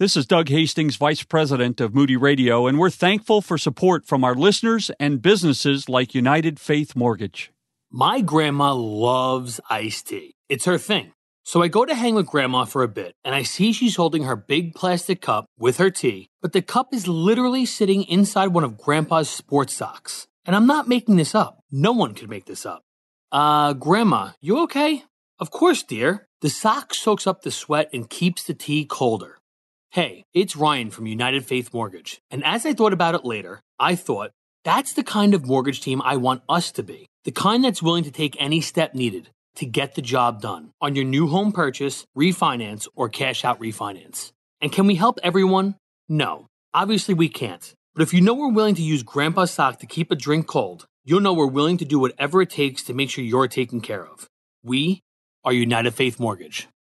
This is Doug Hastings, Vice President of Moody Radio, and we're thankful for support from our listeners and businesses like United Faith Mortgage. My grandma loves iced tea. It's her thing. So I go to hang with grandma for a bit, and I see she's holding her big plastic cup with her tea, but the cup is literally sitting inside one of grandpa's sports socks. And I'm not making this up. No one could make this up. Uh, grandma, you okay? Of course, dear. The sock soaks up the sweat and keeps the tea colder. Hey, it's Ryan from United Faith Mortgage. And as I thought about it later, I thought, that's the kind of mortgage team I want us to be. The kind that's willing to take any step needed to get the job done on your new home purchase, refinance, or cash out refinance. And can we help everyone? No, obviously we can't. But if you know we're willing to use Grandpa's sock to keep a drink cold, you'll know we're willing to do whatever it takes to make sure you're taken care of. We are United Faith Mortgage.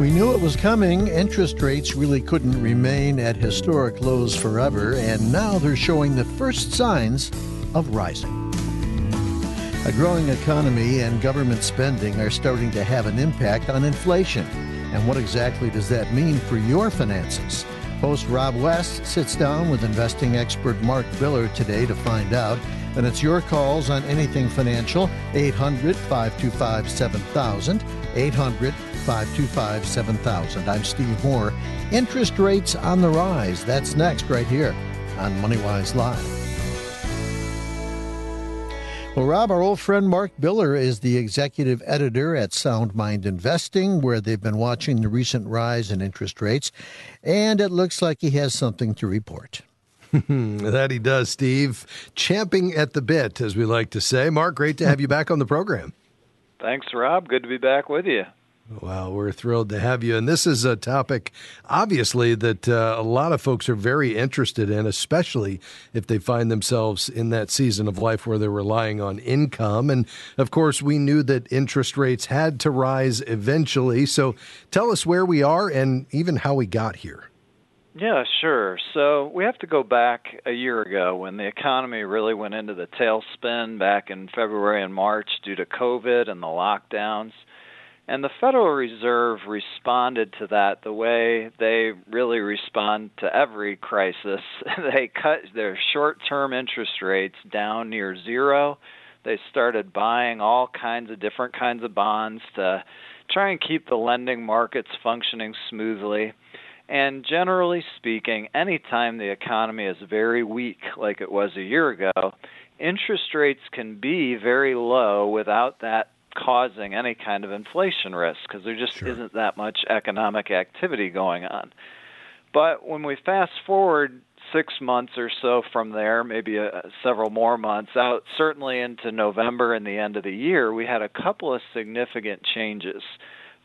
We knew it was coming. Interest rates really couldn't remain at historic lows forever, and now they're showing the first signs of rising. A growing economy and government spending are starting to have an impact on inflation. And what exactly does that mean for your finances? Host Rob West sits down with investing expert Mark Biller today to find out. And it's your calls on anything financial 800 525 7000. 800 525 7000. I'm Steve Moore. Interest rates on the rise. That's next, right here on MoneyWise Live. Well, Rob, our old friend Mark Biller is the executive editor at Sound Mind Investing, where they've been watching the recent rise in interest rates, and it looks like he has something to report. that he does, Steve. Champing at the bit, as we like to say. Mark, great to have you back on the program. Thanks, Rob. Good to be back with you. Well, we're thrilled to have you. And this is a topic, obviously, that uh, a lot of folks are very interested in, especially if they find themselves in that season of life where they're relying on income. And of course, we knew that interest rates had to rise eventually. So tell us where we are and even how we got here. Yeah, sure. So we have to go back a year ago when the economy really went into the tailspin back in February and March due to COVID and the lockdowns. And the Federal Reserve responded to that the way they really respond to every crisis. they cut their short term interest rates down near zero. They started buying all kinds of different kinds of bonds to try and keep the lending markets functioning smoothly. And generally speaking, anytime the economy is very weak, like it was a year ago, interest rates can be very low without that causing any kind of inflation risk because there just sure. isn't that much economic activity going on. But when we fast forward six months or so from there, maybe a, several more months out, certainly into November and the end of the year, we had a couple of significant changes.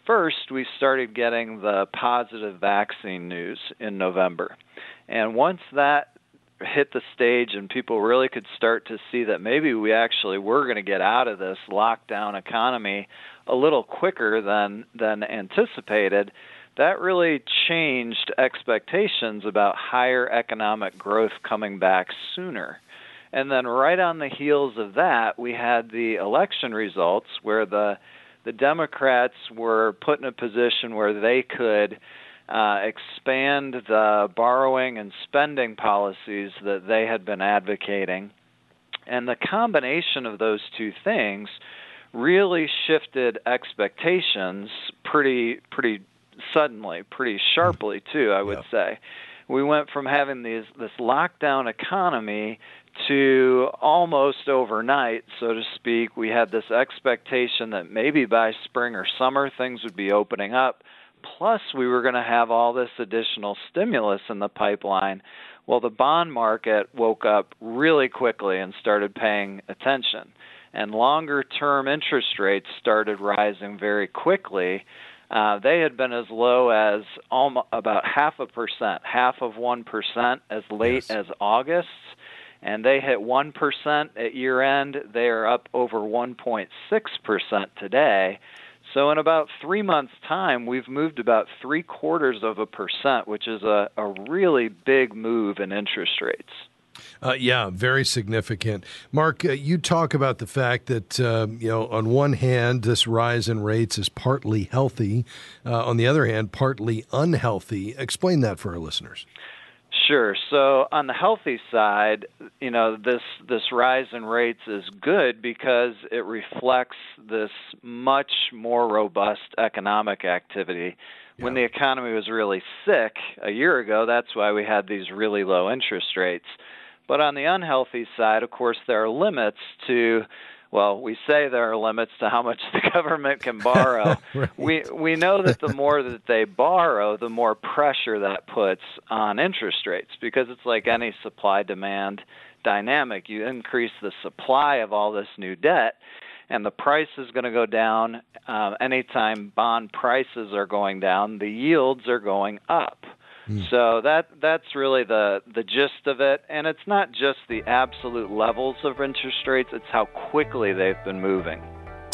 First, we started getting the positive vaccine news in November. And once that hit the stage and people really could start to see that maybe we actually were going to get out of this lockdown economy a little quicker than than anticipated that really changed expectations about higher economic growth coming back sooner. And then right on the heels of that we had the election results where the the democrats were put in a position where they could uh, expand the borrowing and spending policies that they had been advocating. And the combination of those two things really shifted expectations pretty pretty suddenly, pretty sharply too, I would yeah. say. We went from having these this lockdown economy to almost overnight, so to speak, we had this expectation that maybe by spring or summer things would be opening up. Plus, we were going to have all this additional stimulus in the pipeline. Well, the bond market woke up really quickly and started paying attention. And longer term interest rates started rising very quickly. Uh, they had been as low as almost about half a percent, half of 1% as late yes. as August. and they hit 1% at year end. They are up over 1.6% today. So, in about three months' time, we've moved about three quarters of a percent, which is a, a really big move in interest rates. Uh, yeah, very significant. Mark, uh, you talk about the fact that, uh, you know, on one hand, this rise in rates is partly healthy, uh, on the other hand, partly unhealthy. Explain that for our listeners. Sure. So on the healthy side, you know, this this rise in rates is good because it reflects this much more robust economic activity. Yeah. When the economy was really sick a year ago, that's why we had these really low interest rates. But on the unhealthy side, of course, there are limits to well, we say there are limits to how much the government can borrow. right. We we know that the more that they borrow, the more pressure that puts on interest rates because it's like any supply demand dynamic. You increase the supply of all this new debt, and the price is going to go down. Uh, anytime bond prices are going down, the yields are going up. Hmm. So that that's really the the gist of it, and it's not just the absolute levels of interest rates; it's how quickly they've been moving.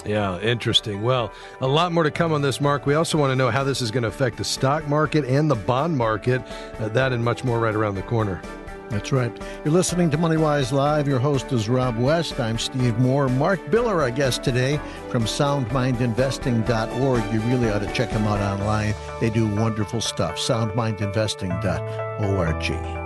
Yeah, interesting. Well, a lot more to come on this, Mark. We also want to know how this is going to affect the stock market and the bond market. Uh, that and much more right around the corner. That's right. You're listening to MoneyWise Live. Your host is Rob West. I'm Steve Moore. Mark Biller, our guest today from soundmindinvesting.org. You really ought to check them out online. They do wonderful stuff. soundmindinvesting.org.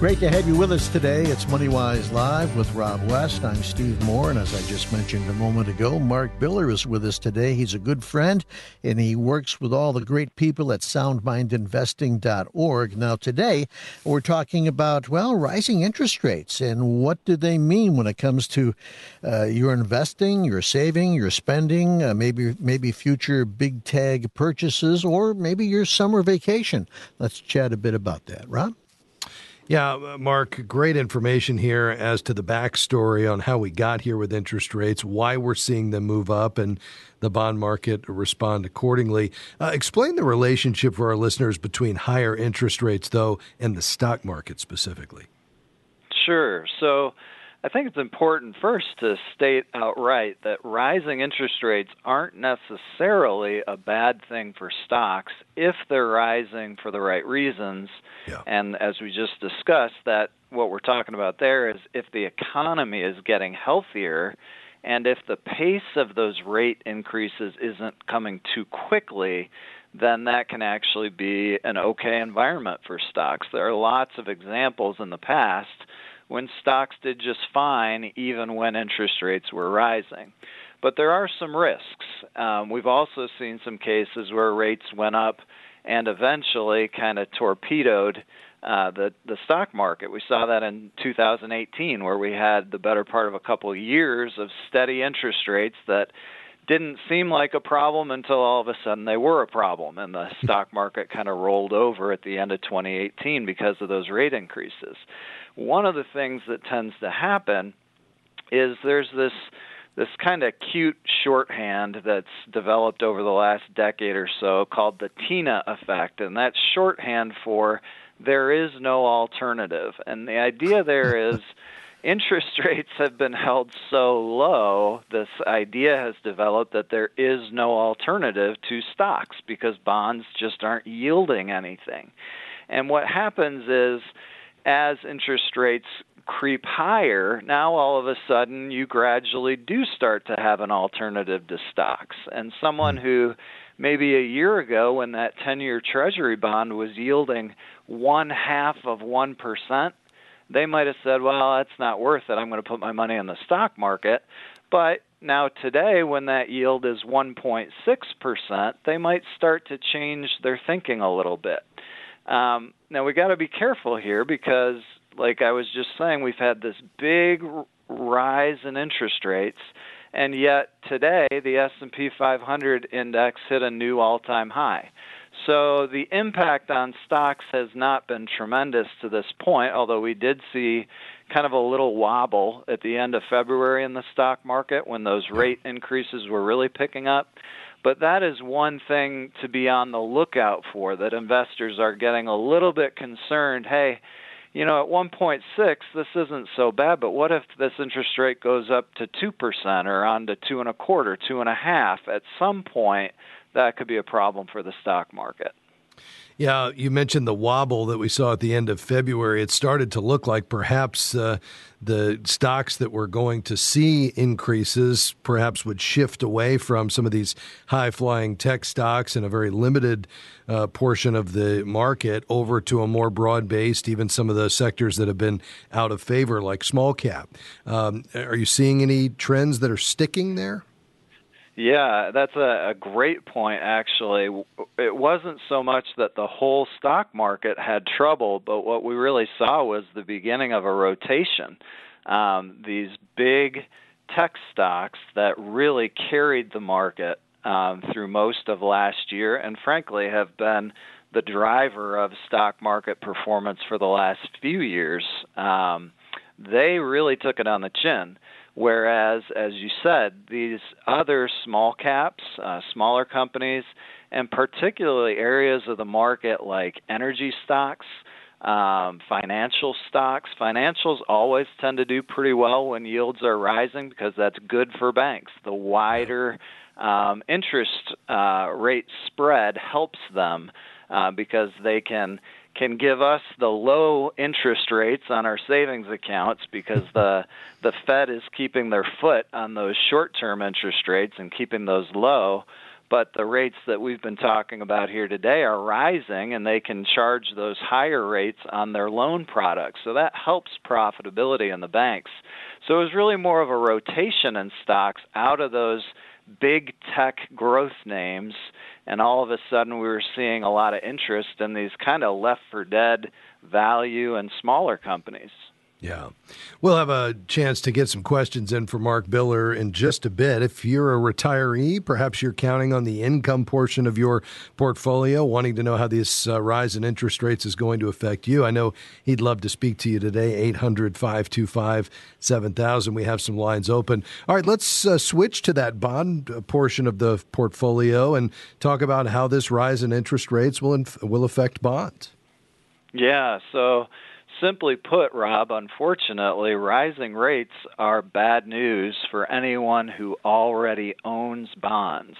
Great to have you with us today. It's MoneyWise Live with Rob West. I'm Steve Moore, and as I just mentioned a moment ago, Mark Biller is with us today. He's a good friend, and he works with all the great people at soundmindinvesting.org. Now, today, we're talking about, well, rising interest rates and what do they mean when it comes to uh, your investing, your saving, your spending, uh, maybe, maybe future big tag purchases, or maybe your summer vacation. Let's chat a bit about that. Rob? Yeah, uh, Mark, great information here as to the backstory on how we got here with interest rates, why we're seeing them move up, and the bond market respond accordingly. Uh, explain the relationship for our listeners between higher interest rates, though, and the stock market specifically. Sure. So, I think it's important first to state outright that rising interest rates aren't necessarily a bad thing for stocks if they're rising for the right reasons. Yeah. And as we just discussed, that what we're talking about there is if the economy is getting healthier and if the pace of those rate increases isn't coming too quickly, then that can actually be an okay environment for stocks. There are lots of examples in the past when stocks did just fine, even when interest rates were rising. But there are some risks. Um, we've also seen some cases where rates went up and eventually kind of torpedoed uh, the the stock market. We saw that in 2018, where we had the better part of a couple of years of steady interest rates that didn't seem like a problem until all of a sudden they were a problem, and the stock market kind of rolled over at the end of 2018 because of those rate increases one of the things that tends to happen is there's this this kind of cute shorthand that's developed over the last decade or so called the Tina effect, and that's shorthand for there is no alternative. And the idea there is interest rates have been held so low, this idea has developed that there is no alternative to stocks because bonds just aren't yielding anything. And what happens is as interest rates creep higher, now all of a sudden you gradually do start to have an alternative to stocks. And someone hmm. who maybe a year ago, when that 10 year Treasury bond was yielding one half of 1%, they might have said, well, that's not worth it. I'm going to put my money in the stock market. But now today, when that yield is 1.6%, they might start to change their thinking a little bit. Um, now we got to be careful here because, like I was just saying, we've had this big rise in interest rates, and yet today the S&P 500 index hit a new all-time high. So the impact on stocks has not been tremendous to this point, although we did see kind of a little wobble at the end of February in the stock market when those rate increases were really picking up. But that is one thing to be on the lookout for that investors are getting a little bit concerned. Hey, you know, at 1.6, this isn't so bad, but what if this interest rate goes up to 2% or on to two and a quarter, two and a half? At some point, that could be a problem for the stock market. Yeah, you mentioned the wobble that we saw at the end of February. It started to look like perhaps uh, the stocks that were going to see increases perhaps would shift away from some of these high flying tech stocks and a very limited uh, portion of the market over to a more broad based, even some of the sectors that have been out of favor, like small cap. Um, are you seeing any trends that are sticking there? Yeah, that's a, a great point, actually. It wasn't so much that the whole stock market had trouble, but what we really saw was the beginning of a rotation. Um, these big tech stocks that really carried the market um, through most of last year, and frankly have been the driver of stock market performance for the last few years. Um, they really took it on the chin. Whereas, as you said, these other small caps, uh, smaller companies, and particularly areas of the market like energy stocks, um, financial stocks. Financials always tend to do pretty well when yields are rising because that's good for banks. The wider um, interest uh, rate spread helps them uh, because they can can give us the low interest rates on our savings accounts because the the Fed is keeping their foot on those short-term interest rates and keeping those low but the rates that we've been talking about here today are rising and they can charge those higher rates on their loan products. So that helps profitability in the banks. So it was really more of a rotation in stocks out of those big tech growth names and all of a sudden we were seeing a lot of interest in these kind of left for dead value and smaller companies. Yeah. We'll have a chance to get some questions in for Mark Biller in just a bit. If you're a retiree, perhaps you're counting on the income portion of your portfolio, wanting to know how this uh, rise in interest rates is going to affect you. I know he'd love to speak to you today, 800 525 7000. We have some lines open. All right, let's uh, switch to that bond uh, portion of the portfolio and talk about how this rise in interest rates will, inf- will affect bonds. Yeah, so simply put, Rob, unfortunately, rising rates are bad news for anyone who already owns bonds.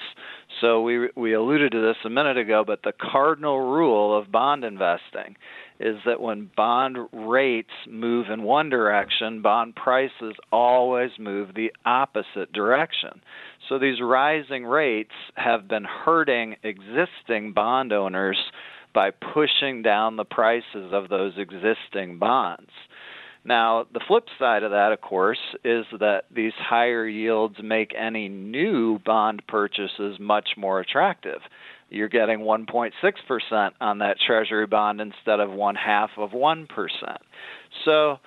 So we we alluded to this a minute ago, but the cardinal rule of bond investing is that when bond rates move in one direction, bond prices always move the opposite direction. So these rising rates have been hurting existing bond owners by pushing down the prices of those existing bonds. Now, the flip side of that, of course, is that these higher yields make any new bond purchases much more attractive. You're getting 1.6% on that Treasury bond instead of one half of 1%. So,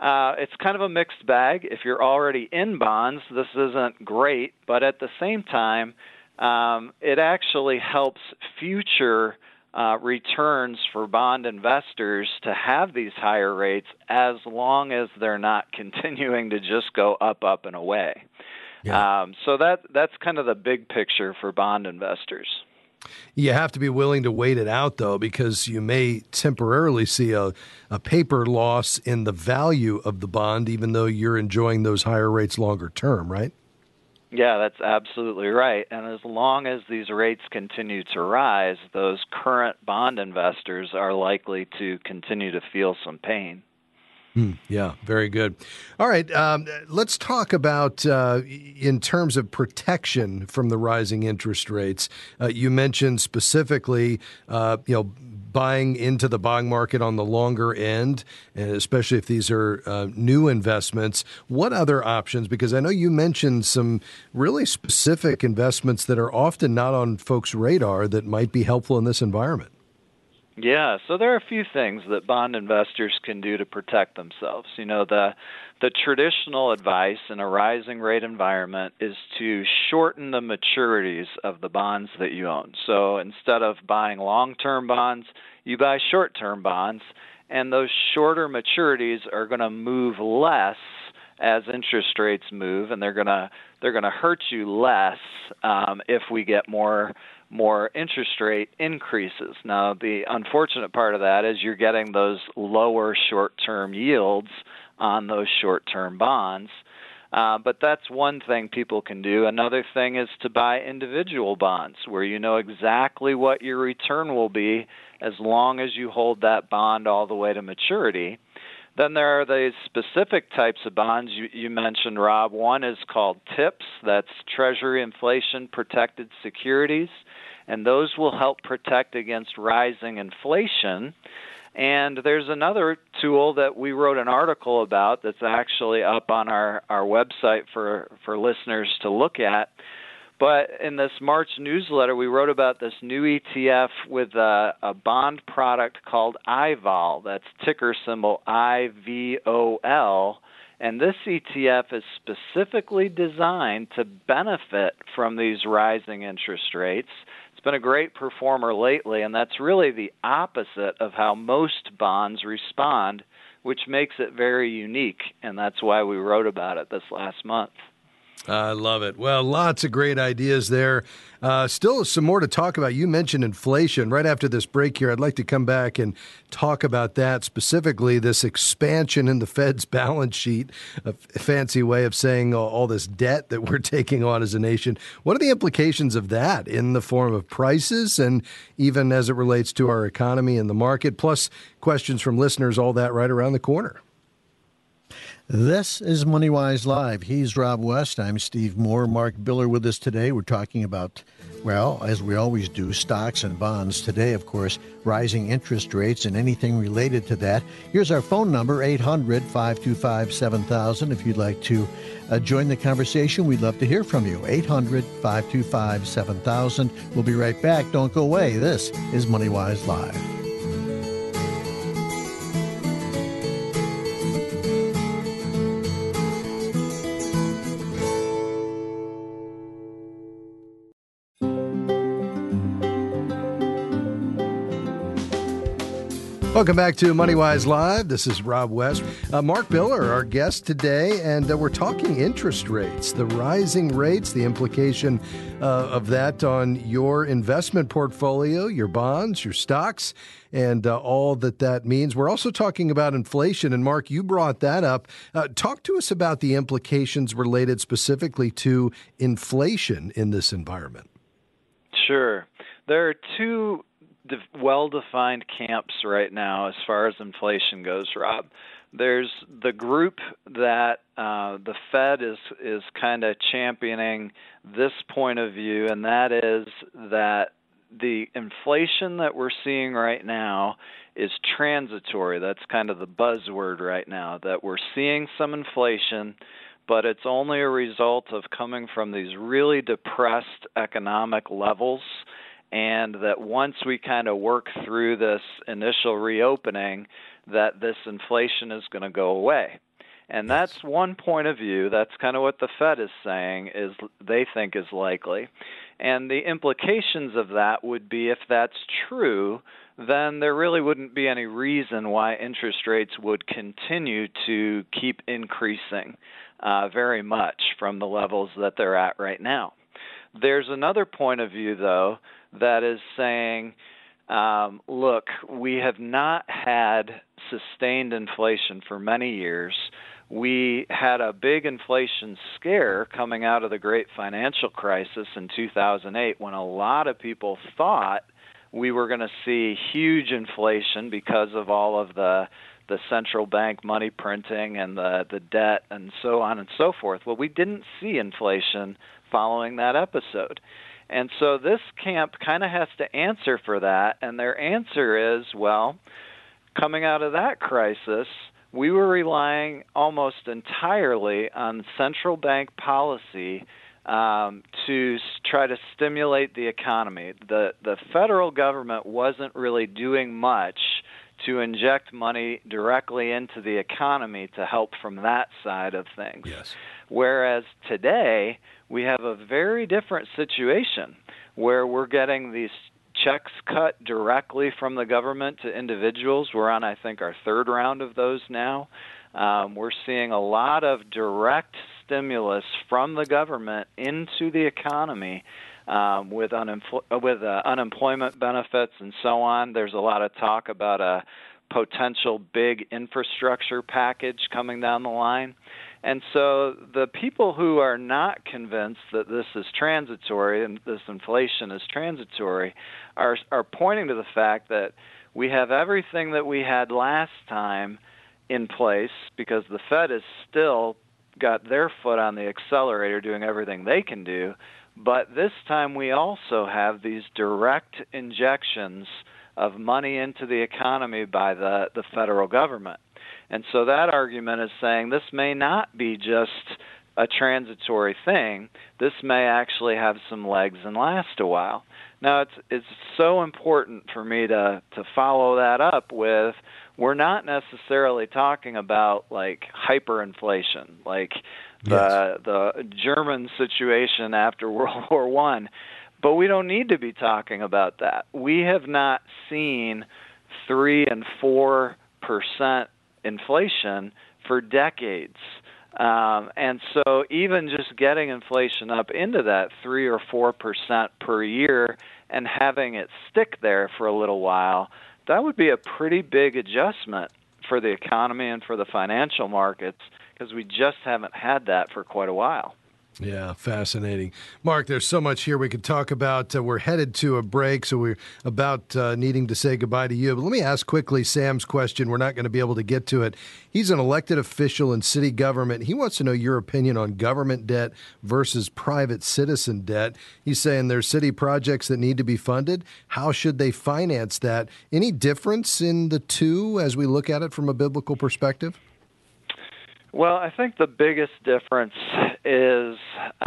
uh, it's kind of a mixed bag. If you're already in bonds, this isn't great, but at the same time, um, it actually helps future uh, returns for bond investors to have these higher rates as long as they're not continuing to just go up, up, and away. Yeah. Um, so that that's kind of the big picture for bond investors. You have to be willing to wait it out, though, because you may temporarily see a, a paper loss in the value of the bond, even though you're enjoying those higher rates longer term, right? Yeah, that's absolutely right. And as long as these rates continue to rise, those current bond investors are likely to continue to feel some pain. Hmm, yeah, very good. All right, um, let's talk about uh, in terms of protection from the rising interest rates. Uh, you mentioned specifically, uh, you know, buying into the bond market on the longer end, and especially if these are uh, new investments. What other options? Because I know you mentioned some really specific investments that are often not on folks' radar that might be helpful in this environment. Yeah, so there are a few things that bond investors can do to protect themselves. You know, the the traditional advice in a rising rate environment is to shorten the maturities of the bonds that you own. So instead of buying long-term bonds, you buy short-term bonds, and those shorter maturities are going to move less as interest rates move, and they're gonna they're gonna hurt you less um, if we get more more interest rate increases. Now, the unfortunate part of that is you're getting those lower short-term yields on those short-term bonds. Uh, but that's one thing people can do. Another thing is to buy individual bonds where you know exactly what your return will be as long as you hold that bond all the way to maturity. Then there are the specific types of bonds you, you mentioned, Rob. One is called TIPS, that's Treasury Inflation Protected Securities, and those will help protect against rising inflation. And there's another tool that we wrote an article about that's actually up on our, our website for, for listeners to look at but in this March newsletter, we wrote about this new ETF with a, a bond product called IVOL. That's ticker symbol IVOL. And this ETF is specifically designed to benefit from these rising interest rates. It's been a great performer lately, and that's really the opposite of how most bonds respond, which makes it very unique. And that's why we wrote about it this last month. I love it. Well, lots of great ideas there. Uh, still some more to talk about. You mentioned inflation. Right after this break here, I'd like to come back and talk about that specifically this expansion in the Fed's balance sheet, a fancy way of saying all, all this debt that we're taking on as a nation. What are the implications of that in the form of prices and even as it relates to our economy and the market? Plus, questions from listeners, all that right around the corner. This is MoneyWise Live. He's Rob West. I'm Steve Moore. Mark Biller with us today. We're talking about, well, as we always do, stocks and bonds. Today, of course, rising interest rates and anything related to that. Here's our phone number 800 525 7000. If you'd like to uh, join the conversation, we'd love to hear from you. 800 525 7000. We'll be right back. Don't go away. This is MoneyWise Live. Welcome back to MoneyWise Live. This is Rob West. Uh, Mark Biller, our guest today, and uh, we're talking interest rates, the rising rates, the implication uh, of that on your investment portfolio, your bonds, your stocks, and uh, all that that means. We're also talking about inflation, and Mark, you brought that up. Uh, talk to us about the implications related specifically to inflation in this environment. Sure. There are two de- well-defined camps right now as far as inflation goes, Rob. There's the group that uh, the Fed is is kind of championing this point of view, and that is that the inflation that we're seeing right now is transitory. That's kind of the buzzword right now. That we're seeing some inflation, but it's only a result of coming from these really depressed economic levels and that once we kind of work through this initial reopening that this inflation is going to go away. And that's one point of view. That's kind of what the fed is saying is they think is likely. And the implications of that would be if that's true then there really wouldn't be any reason why interest rates would continue to keep increasing uh, very much from the levels that they're at right now. There's another point of view, though, that is saying, um, look, we have not had sustained inflation for many years. We had a big inflation scare coming out of the great financial crisis in 2008 when a lot of people thought we were going to see huge inflation because of all of the the central bank money printing and the the debt and so on and so forth. Well, we didn't see inflation following that episode. And so this camp kind of has to answer for that, and their answer is well, coming out of that crisis, we were relying almost entirely on central bank policy um, to try to stimulate the economy. The the federal government wasn't really doing much to inject money directly into the economy to help from that side of things. Yes. Whereas today we have a very different situation where we're getting these checks cut directly from the government to individuals. We're on, I think, our third round of those now. Um, we're seeing a lot of direct stimulus from the government into the economy um, with, unempl- with uh, unemployment benefits and so on. There's a lot of talk about a potential big infrastructure package coming down the line. And so the people who are not convinced that this is transitory and this inflation is transitory are are pointing to the fact that we have everything that we had last time in place because the Fed is still got their foot on the accelerator doing everything they can do, but this time we also have these direct injections of money into the economy by the the federal government. And so that argument is saying this may not be just a transitory thing. This may actually have some legs and last a while. Now it's it's so important for me to to follow that up with we're not necessarily talking about like hyperinflation, like the yes. the German situation after World War 1. But we don't need to be talking about that. We have not seen 3 and 4% inflation for decades. Um, and so, even just getting inflation up into that three or four percent per year and having it stick there for a little while, that would be a pretty big adjustment for the economy and for the financial markets because we just haven't had that for quite a while. Yeah, fascinating. Mark, there's so much here we could talk about. Uh, we're headed to a break, so we're about uh, needing to say goodbye to you. But let me ask quickly Sam's question. We're not going to be able to get to it. He's an elected official in city government. He wants to know your opinion on government debt versus private citizen debt. He's saying there's city projects that need to be funded. How should they finance that? Any difference in the two as we look at it from a biblical perspective? Well, I think the biggest difference is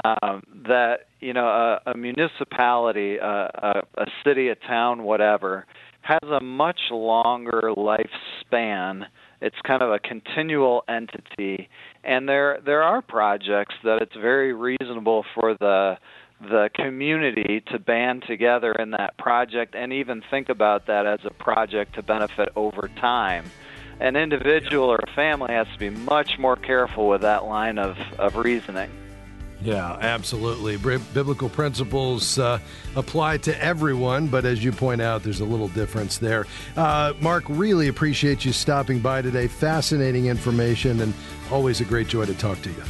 um, that you know a, a municipality, a, a, a city, a town, whatever, has a much longer lifespan. It's kind of a continual entity, and there there are projects that it's very reasonable for the the community to band together in that project and even think about that as a project to benefit over time an individual or a family has to be much more careful with that line of, of reasoning. Yeah, absolutely. biblical principles uh, apply to everyone, but as you point out, there's a little difference there. Uh, Mark, really appreciate you stopping by today. Fascinating information, and always a great joy to talk to you.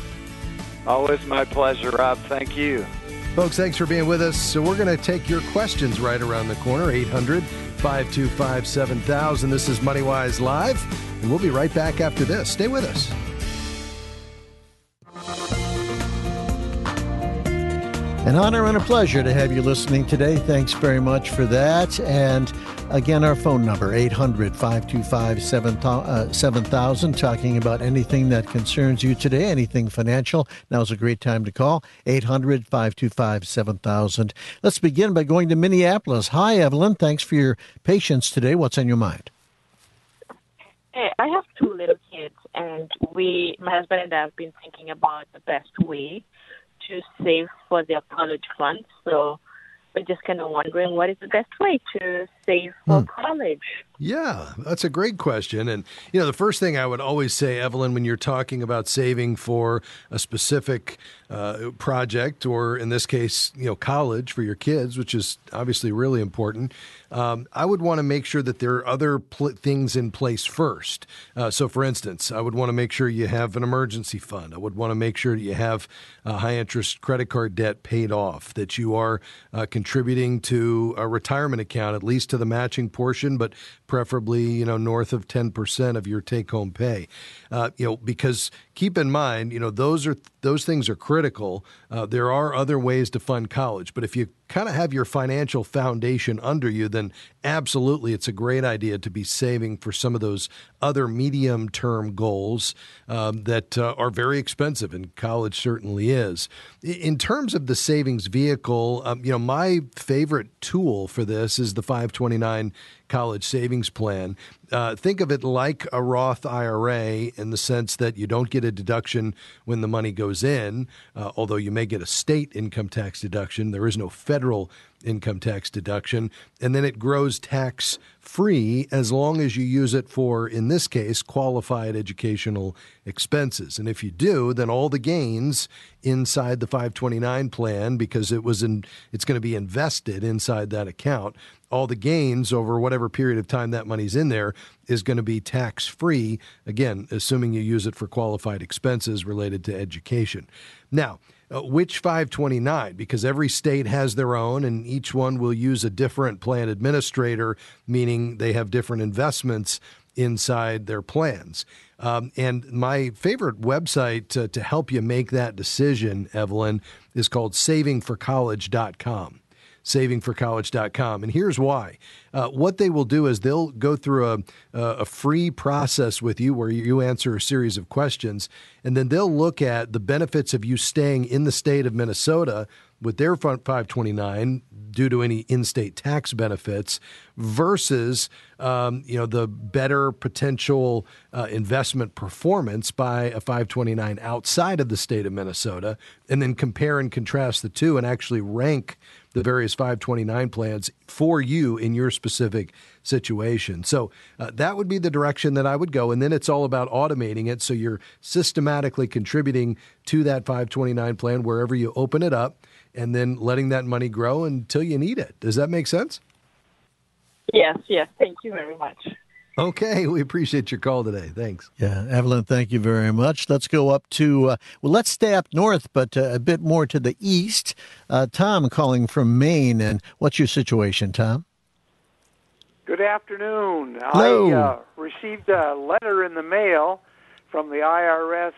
Always my pleasure, Rob. Thank you. Folks, thanks for being with us. So, we're going to take your questions right around the corner 800 525 7000. This is MoneyWise Live, and we'll be right back after this. Stay with us. An honor and a pleasure to have you listening today. Thanks very much for that. And again, our phone number, 800 525 7000, uh, talking about anything that concerns you today, anything financial. Now's a great time to call, 800 525 7000. Let's begin by going to Minneapolis. Hi, Evelyn. Thanks for your patience today. What's on your mind? Hey, I have two little kids, and we, my husband and I, have been thinking about the best way to save for their college funds. So we're just kind of wondering what is the best way to save for hmm. college. Yeah, that's a great question. And, you know, the first thing I would always say, Evelyn, when you're talking about saving for a specific uh, project, or in this case, you know, college for your kids, which is obviously really important, um, I would want to make sure that there are other pl- things in place first. Uh, so, for instance, I would want to make sure you have an emergency fund. I would want to make sure that you have high interest credit card debt paid off, that you are uh, contributing to a retirement account, at least to the matching portion, but preferably you know north of 10% of your take home pay. Uh, you know because keep in mind you know those are those things are critical. Uh, there are other ways to fund college but if you kind of have your financial foundation under you then absolutely it's a great idea to be saving for some of those other medium term goals um, that uh, are very expensive and college certainly is in terms of the savings vehicle um, you know my favorite tool for this is the 529 college savings plan. Uh, think of it like a Roth IRA in the sense that you don't get a deduction when the money goes in, uh, although you may get a state income tax deduction. There is no federal income tax deduction, and then it grows tax free as long as you use it for, in this case, qualified educational expenses. And if you do, then all the gains inside the 529 plan, because it was in, it's going to be invested inside that account, all the gains over whatever period of time that money's in there is going to be tax free. Again, assuming you use it for qualified expenses related to education. Now, uh, which 529 because every state has their own and each one will use a different plan administrator meaning they have different investments inside their plans um, and my favorite website to, to help you make that decision evelyn is called savingforcollege.com savingforcollege.com. And here's why. Uh, what they will do is they'll go through a, a free process with you where you answer a series of questions, and then they'll look at the benefits of you staying in the state of Minnesota with their 529 due to any in-state tax benefits versus um, you know the better potential uh, investment performance by a 529 outside of the state of Minnesota, and then compare and contrast the two and actually rank the various 529 plans for you in your specific situation. So uh, that would be the direction that I would go. And then it's all about automating it. So you're systematically contributing to that 529 plan wherever you open it up and then letting that money grow until you need it. Does that make sense? Yes, yes. Thank you very much. Okay, we appreciate your call today. Thanks. Yeah, Evelyn, thank you very much. Let's go up to, uh, well, let's stay up north, but uh, a bit more to the east. Uh, Tom calling from Maine. And what's your situation, Tom? Good afternoon. Hello. I uh, received a letter in the mail from the IRS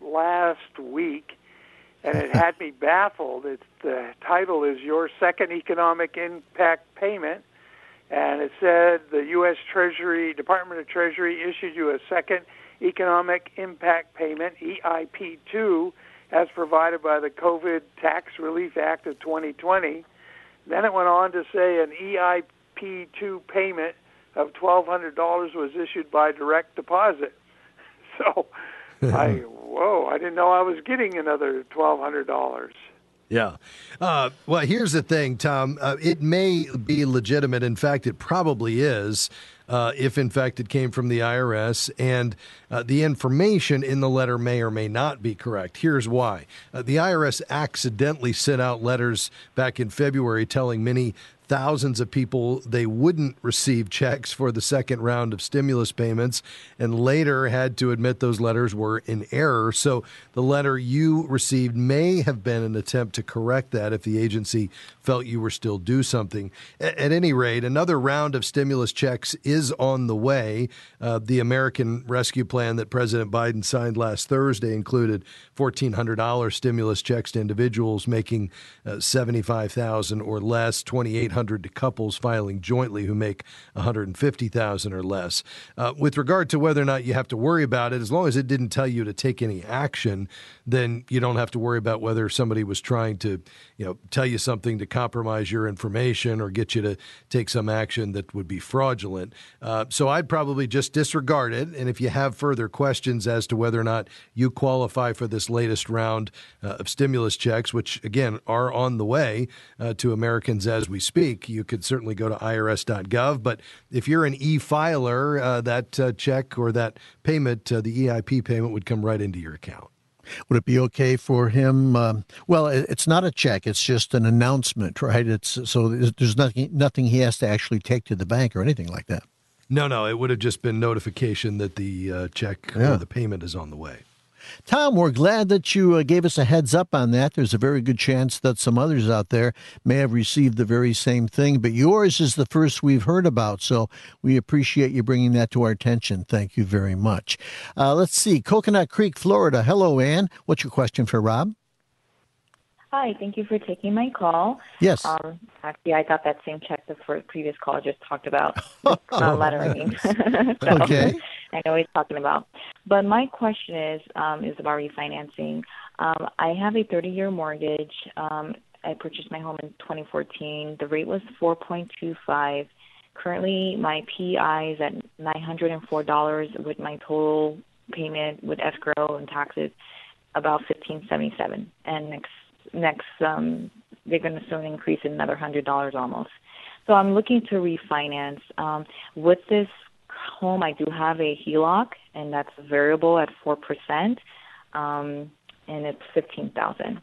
last week, and it had me baffled. It's, the title is Your Second Economic Impact Payment and it said the U.S. Treasury Department of Treasury issued you a second economic impact payment (EIP2) as provided by the COVID Tax Relief Act of 2020. Then it went on to say an EIP2 payment of $1,200 was issued by direct deposit. So I whoa, I didn't know I was getting another $1,200. Yeah. Uh, well, here's the thing, Tom. Uh, it may be legitimate. In fact, it probably is. Uh, if in fact it came from the IRS, and uh, the information in the letter may or may not be correct. Here's why. Uh, the IRS accidentally sent out letters back in February telling many thousands of people they wouldn't receive checks for the second round of stimulus payments and later had to admit those letters were in error. So the letter you received may have been an attempt to correct that if the agency felt you were still due something. At, any rate, another round of stimulus checks is on the way. Uh, the American Rescue Plan that President Biden signed last Thursday included $1,400 stimulus checks to individuals making uh, 75000 or less, 2800 to couples filing jointly who make 150,000 or less. Uh, with regard to whether or not you have to worry about it, as long as it didn't tell you to take any action, then you don't have to worry about whether somebody was trying to, you know, tell you something to compromise your information or get you to take some action that would be fraudulent. Uh, so I'd probably just disregard it. And if you have further questions as to whether or not you qualify for this latest round uh, of stimulus checks, which again are on the way uh, to Americans as we speak, you could certainly go to irs.gov. But if you're an e filer, uh, that uh, check or that payment, uh, the EIP payment, would come right into your account. Would it be okay for him? Um, well, it's not a check; it's just an announcement, right? It's so there's nothing nothing he has to actually take to the bank or anything like that. No, no, it would have just been notification that the uh, check yeah. or the payment is on the way. Tom, we're glad that you uh, gave us a heads up on that. There's a very good chance that some others out there may have received the very same thing, but yours is the first we've heard about. So we appreciate you bringing that to our attention. Thank you very much. Uh, let's see, Coconut Creek, Florida. Hello, Ann. What's your question for Rob? Hi, thank you for taking my call. Yes. Um, actually, I got that same check the previous caller just talked about, uh, lettering. so, okay. I know he's talking about. But my question is um, is about refinancing. Um, I have a 30 year mortgage. Um, I purchased my home in 2014. The rate was 4.25. Currently, my PI is at $904 with my total payment with escrow and taxes about 1577 and next next um they're going to still increase another hundred dollars almost. So I'm looking to refinance. Um, with this home, I do have a HELOC, and that's variable at four percent, um, and it's fifteen thousand.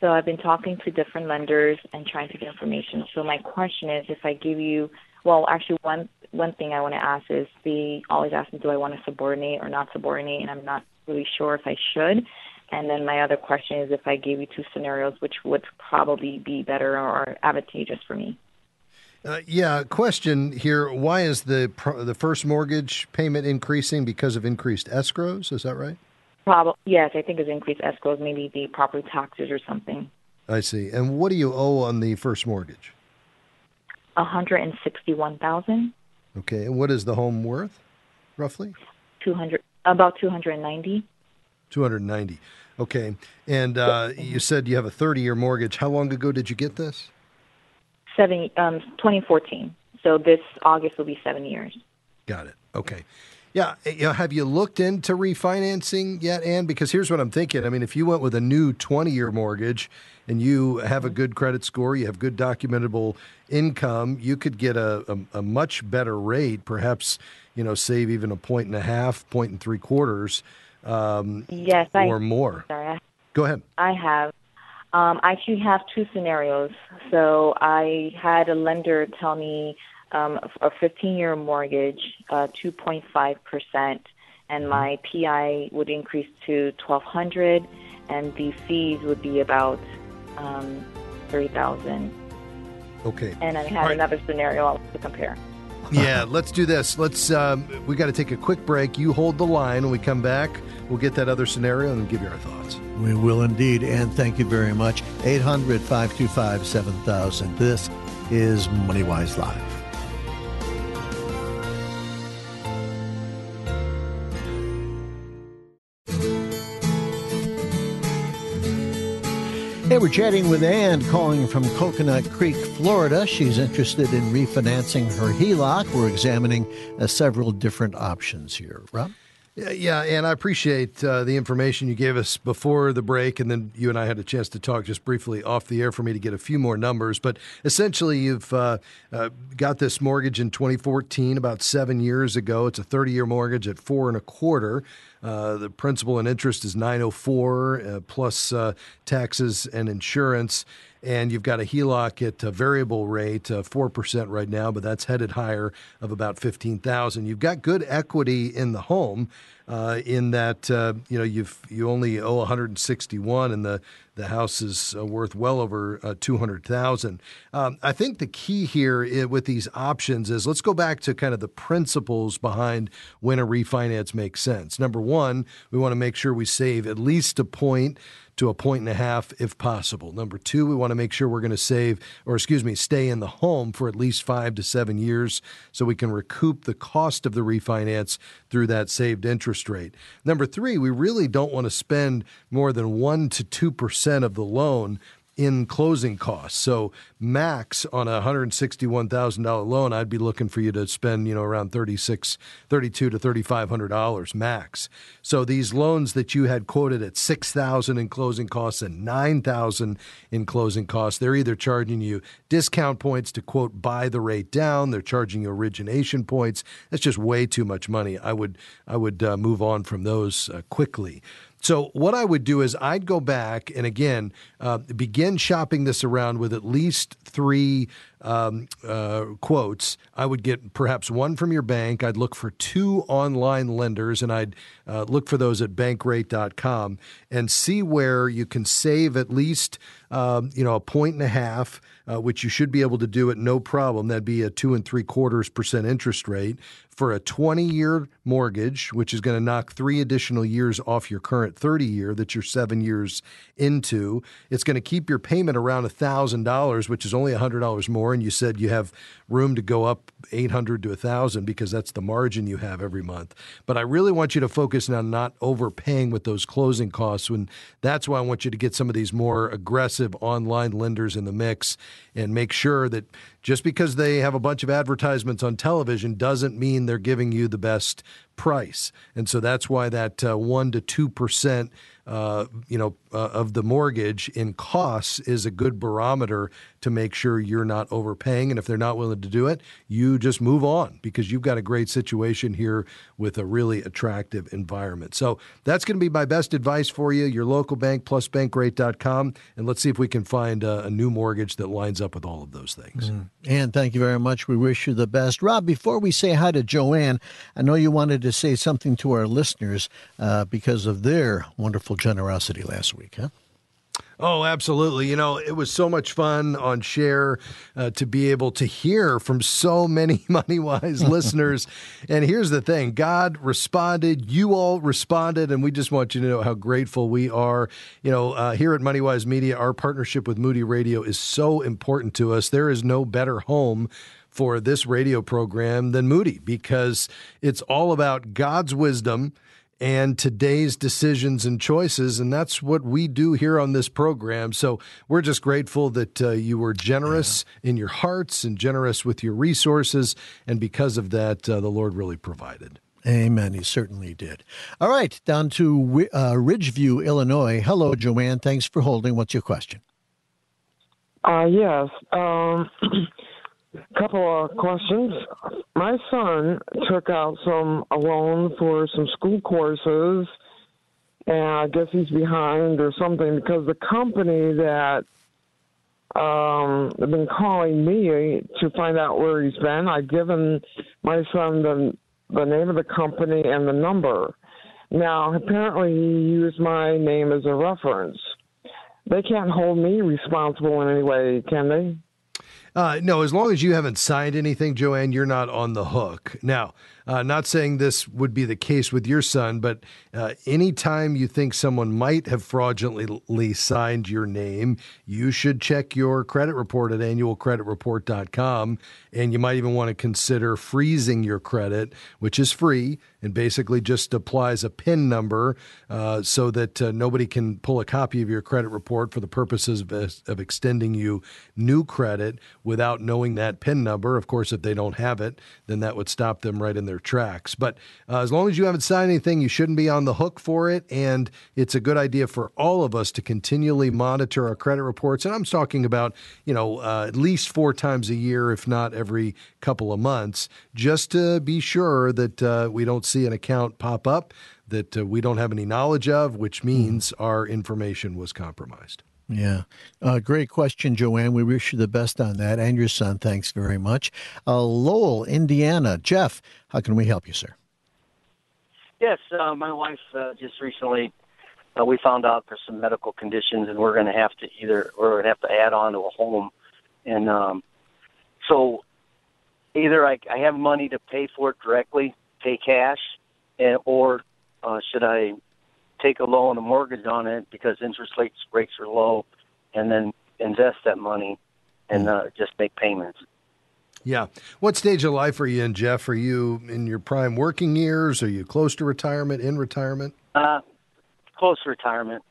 So I've been talking to different lenders and trying to get information. So my question is, if I give you, well, actually, one one thing I want to ask is they always ask me, do I want to subordinate or not subordinate, and I'm not really sure if I should. And then my other question is, if I gave you two scenarios, which would probably be better or advantageous for me? Uh, yeah, question here: Why is the the first mortgage payment increasing because of increased escrows? Is that right? Probably yes. I think it's increased escrows, maybe the property taxes or something. I see. And what do you owe on the first mortgage? One hundred and sixty-one thousand. Okay, and what is the home worth, roughly? Two hundred, about two hundred and ninety. Two hundred ninety. Okay, and uh, you said you have a thirty-year mortgage. How long ago did you get this? Seven, um, 2014. So this August will be seven years. Got it. Okay. Yeah, eh, you know, have you looked into refinancing yet, Ann? Because here's what I'm thinking. I mean, if you went with a new 20 year mortgage and you have a good credit score, you have good documentable income, you could get a, a, a much better rate, perhaps, you know, save even a point and a half, point and three quarters um, yes, or I, more. Sorry, Go ahead. I have. Um, I actually have two scenarios. So I had a lender tell me um, a 15-year mortgage, uh, 2.5 percent, and my PI would increase to 1,200, and the fees would be about um, 3,000. Okay. And I had right. another scenario to compare. yeah, let's do this. Let's. Um, we got to take a quick break. You hold the line. When we come back, we'll get that other scenario and give you our thoughts. We will indeed. And thank you very much. 800 525 7000. This is MoneyWise Live. Hey, we're chatting with Ann calling from Coconut Creek, Florida. She's interested in refinancing her HELOC. We're examining uh, several different options here. Rob? Yeah, and I appreciate uh, the information you gave us before the break, and then you and I had a chance to talk just briefly off the air for me to get a few more numbers. But essentially, you've uh, uh, got this mortgage in 2014, about seven years ago. It's a 30-year mortgage at four and a quarter. Uh, the principal and interest is 904 uh, plus uh, taxes and insurance. And you've got a HELOC at a variable rate, uh, four percent right now, but that's headed higher of about fifteen thousand. You've got good equity in the home, uh, in that uh, you know you've you only owe 161, and the the house is worth well over uh, 200,000. Um, I think the key here with these options is let's go back to kind of the principles behind when a refinance makes sense. Number one, we want to make sure we save at least a point to a point and a half if possible. Number two, we want to make sure we're going to save, or excuse me, stay in the home for at least five to seven years so we can recoup the cost of the refinance through that saved interest rate. Number three, we really don't want to spend more than 1% to 2% of the loan in closing costs. So max on a $161,000 loan, I'd be looking for you to spend, you know, around 36, 32 to $3,500 max. So these loans that you had quoted at 6,000 in closing costs and 9,000 in closing costs, they're either charging you discount points to quote buy the rate down, they're charging you origination points. That's just way too much money. I would I would uh, move on from those uh, quickly. So, what I would do is I'd go back and again uh, begin shopping this around with at least three um, uh, quotes. I would get perhaps one from your bank. I'd look for two online lenders and I'd uh, look for those at bankrate.com and see where you can save at least um, you know a point and a half uh, which you should be able to do at no problem. That'd be a two and three quarters percent interest rate for a 20 year mortgage, which is going to knock three additional years off your current 30 year that you're seven years into. It's going to keep your payment around $1,000, which is only $100 more. And you said you have room to go up 800 to 1000 because that's the margin you have every month. But I really want you to focus on not overpaying with those closing costs. When that's why I want you to get some of these more aggressive online lenders in the mix and make sure that just because they have a bunch of advertisements on television doesn't mean they're giving you the best price. And so that's why that uh, 1 to 2% uh, you know, uh, of the mortgage in costs is a good barometer to make sure you're not overpaying. And if they're not willing to do it, you just move on because you've got a great situation here with a really attractive environment. So that's going to be my best advice for you. Your local bank plus bankrate.com. And let's see if we can find a, a new mortgage that lines up with all of those things. Mm. And thank you very much. We wish you the best. Rob, before we say hi to Joanne, I know you wanted to say something to our listeners uh, because of their wonderful generosity last week, huh? Oh, absolutely. You know, it was so much fun on Share uh, to be able to hear from so many MoneyWise listeners. And here's the thing God responded, you all responded, and we just want you to know how grateful we are. You know, uh, here at MoneyWise Media, our partnership with Moody Radio is so important to us. There is no better home for this radio program than Moody because it's all about God's wisdom and today's decisions and choices. And that's what we do here on this program. So we're just grateful that uh, you were generous yeah. in your hearts and generous with your resources. And because of that, uh, the Lord really provided. Amen. He certainly did. All right, down to uh, Ridgeview, Illinois. Hello, Joanne. Thanks for holding. What's your question? Uh, yes. Um, couple of questions. My son took out some a loan for some school courses, and I guess he's behind or something because the company that um have been calling me to find out where he's been. I've given my son the the name of the company and the number. Now, apparently, he used my name as a reference. They can't hold me responsible in any way, can they? Uh, no, as long as you haven't signed anything, Joanne, you're not on the hook. Now, uh, not saying this would be the case with your son, but uh, anytime you think someone might have fraudulently signed your name, you should check your credit report at annualcreditreport.com. And you might even want to consider freezing your credit, which is free and basically just applies a PIN number uh, so that uh, nobody can pull a copy of your credit report for the purposes of, of extending you new credit without knowing that PIN number. Of course, if they don't have it, then that would stop them right in their their tracks. But uh, as long as you haven't signed anything, you shouldn't be on the hook for it. And it's a good idea for all of us to continually monitor our credit reports. And I'm talking about, you know, uh, at least four times a year, if not every couple of months, just to be sure that uh, we don't see an account pop up that uh, we don't have any knowledge of, which means mm. our information was compromised. Yeah. Uh, great question, Joanne. We wish you the best on that and your son. Thanks very much. Uh, Lowell, Indiana. Jeff, how can we help you, sir? Yes, uh, my wife uh, just recently uh, we found out there's some medical conditions, and we're going to have to either we're going to have to add on to a home, and um, so either I, I have money to pay for it directly, pay cash, and or uh, should I take a loan, a mortgage on it because interest rates rates are low, and then invest that money and hmm. uh, just make payments. Yeah. What stage of life are you in, Jeff? Are you in your prime working years? Are you close to retirement? In retirement? Uh, close to retirement.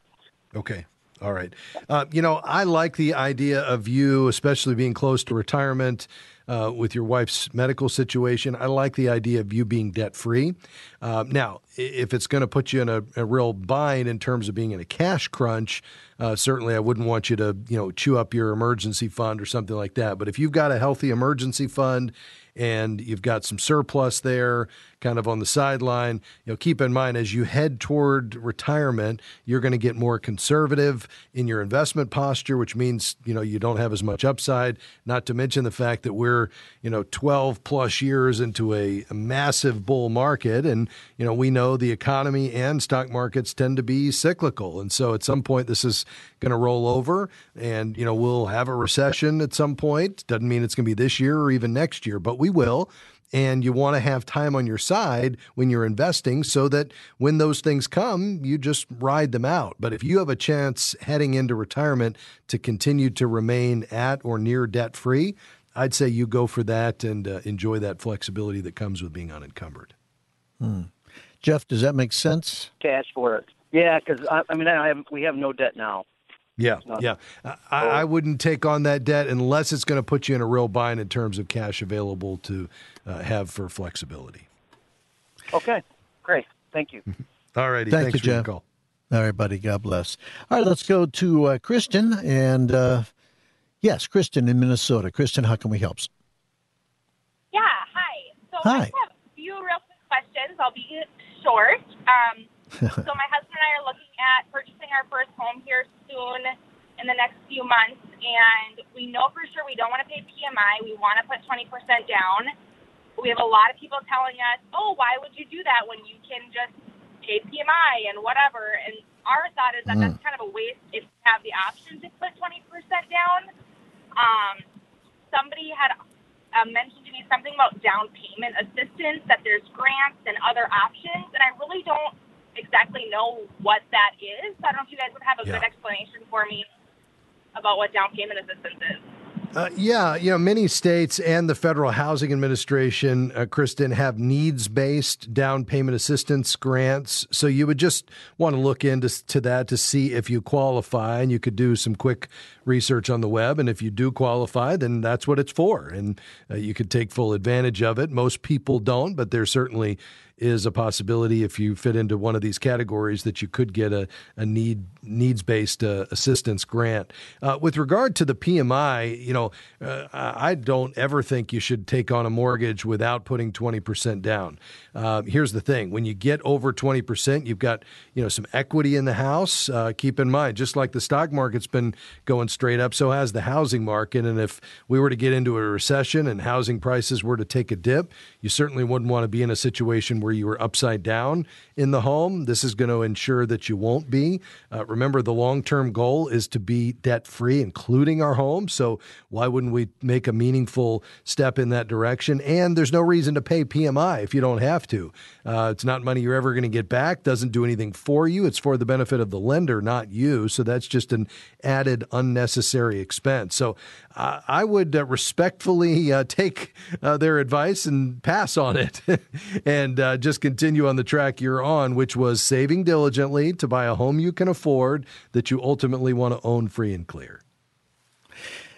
Okay. All right. Uh, you know, I like the idea of you, especially being close to retirement uh, with your wife's medical situation. I like the idea of you being debt free. Uh, now, if it's going to put you in a, a, real bind in terms of being in a cash crunch, uh, certainly I wouldn't want you to, you know, chew up your emergency fund or something like that. But if you've got a healthy emergency fund and you've got some surplus there kind of on the sideline. You know, keep in mind as you head toward retirement, you're going to get more conservative in your investment posture, which means, you know, you don't have as much upside, not to mention the fact that we're, you know, 12 plus years into a, a massive bull market and, you know, we know the economy and stock markets tend to be cyclical. And so at some point this is going to roll over and, you know, we'll have a recession at some point. Doesn't mean it's going to be this year or even next year, but we will and you want to have time on your side when you're investing so that when those things come, you just ride them out. But if you have a chance heading into retirement to continue to remain at or near debt free, I'd say you go for that and uh, enjoy that flexibility that comes with being unencumbered. Hmm. Jeff, does that make sense? Cash for it. Yeah, because I, I mean, I have, we have no debt now. Yeah, yeah. I, I, wouldn't take on that debt unless it's going to put you in a real bind in terms of cash available to uh, have for flexibility. Okay. Great. Thank you. All righty. Thank Thanks you, for your Jeff. call. All right, buddy. God bless. All right, let's go to uh, Kristen. And uh, yes, Kristen in Minnesota. Kristen, how can we help? Yeah, hi. So Hi. I have a few real quick questions. I'll be short. Um, so my husband and I are looking at purchasing our first home here soon in the next few months, and we know for sure we don't want to pay PMI. We want to put 20% down. We have a lot of people telling us, oh, why would you do that when you can just pay PMI and whatever? And our thought is that that's kind of a waste if you have the option to put 20% down. Um, somebody had uh, mentioned to me something about down payment assistance, that there's grants and other options, and I really don't exactly know what that is. I don't know if you guys would have a good explanation for me about what down payment assistance is. Uh, yeah, you know, many states and the Federal Housing Administration, uh, Kristen, have needs based down payment assistance grants. So you would just want to look into to that to see if you qualify, and you could do some quick research on the web. And if you do qualify, then that's what it's for, and uh, you could take full advantage of it. Most people don't, but there's certainly is a possibility if you fit into one of these categories that you could get a, a need needs based uh, assistance grant. Uh, with regard to the PMI, you know, uh, I don't ever think you should take on a mortgage without putting twenty percent down. Uh, here's the thing: when you get over twenty percent, you've got you know some equity in the house. Uh, keep in mind, just like the stock market's been going straight up, so has the housing market. And if we were to get into a recession and housing prices were to take a dip, you certainly wouldn't want to be in a situation where you were upside down in the home. This is going to ensure that you won't be. Uh, remember, the long term goal is to be debt free, including our home. So, why wouldn't we make a meaningful step in that direction? And there's no reason to pay PMI if you don't have to. Uh, it's not money you're ever going to get back, doesn't do anything for you. It's for the benefit of the lender, not you. So, that's just an added unnecessary expense. So, I would uh, respectfully uh, take uh, their advice and pass on it and uh, just continue on the track you're on, which was saving diligently to buy a home you can afford that you ultimately want to own free and clear.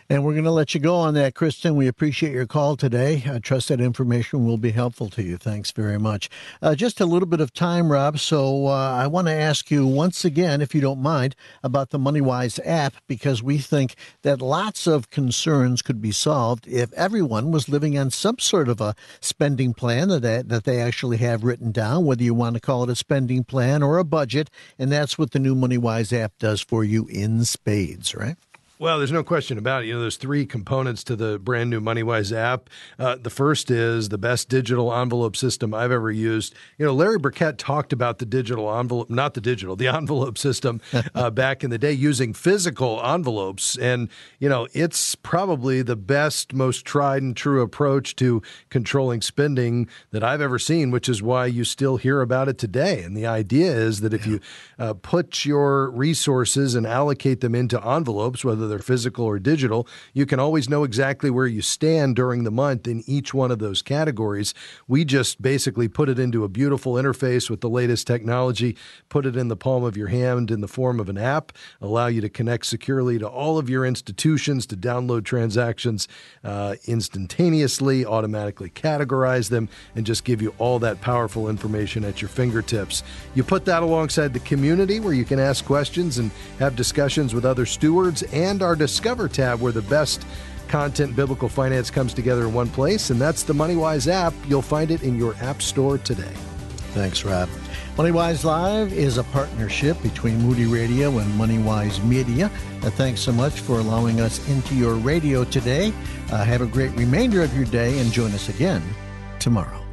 And we're going to let you go on that, Kristen. We appreciate your call today. I trust that information will be helpful to you. Thanks very much. Uh, just a little bit of time, Rob. So uh, I want to ask you once again, if you don't mind, about the MoneyWise app, because we think that lots of concerns could be solved if everyone was living on some sort of a spending plan that that they actually have written down, whether you want to call it a spending plan or a budget. And that's what the new MoneyWise app does for you in spades, right? Well, there's no question about it. You know, there's three components to the brand new MoneyWise app. Uh, the first is the best digital envelope system I've ever used. You know, Larry Burkett talked about the digital envelope, not the digital, the envelope system uh, back in the day using physical envelopes. And, you know, it's probably the best, most tried and true approach to controlling spending that I've ever seen, which is why you still hear about it today. And the idea is that if you uh, put your resources and allocate them into envelopes, whether they're physical or digital, you can always know exactly where you stand during the month in each one of those categories. We just basically put it into a beautiful interface with the latest technology, put it in the palm of your hand in the form of an app, allow you to connect securely to all of your institutions, to download transactions uh, instantaneously, automatically categorize them, and just give you all that powerful information at your fingertips. You put that alongside the community where you can ask questions and have discussions with other stewards and our Discover tab where the best content biblical finance comes together in one place, and that's the MoneyWise app. You'll find it in your app store today. Thanks, Rob. MoneyWise Live is a partnership between Moody Radio and MoneyWise Media. Uh, thanks so much for allowing us into your radio today. Uh, have a great remainder of your day and join us again tomorrow.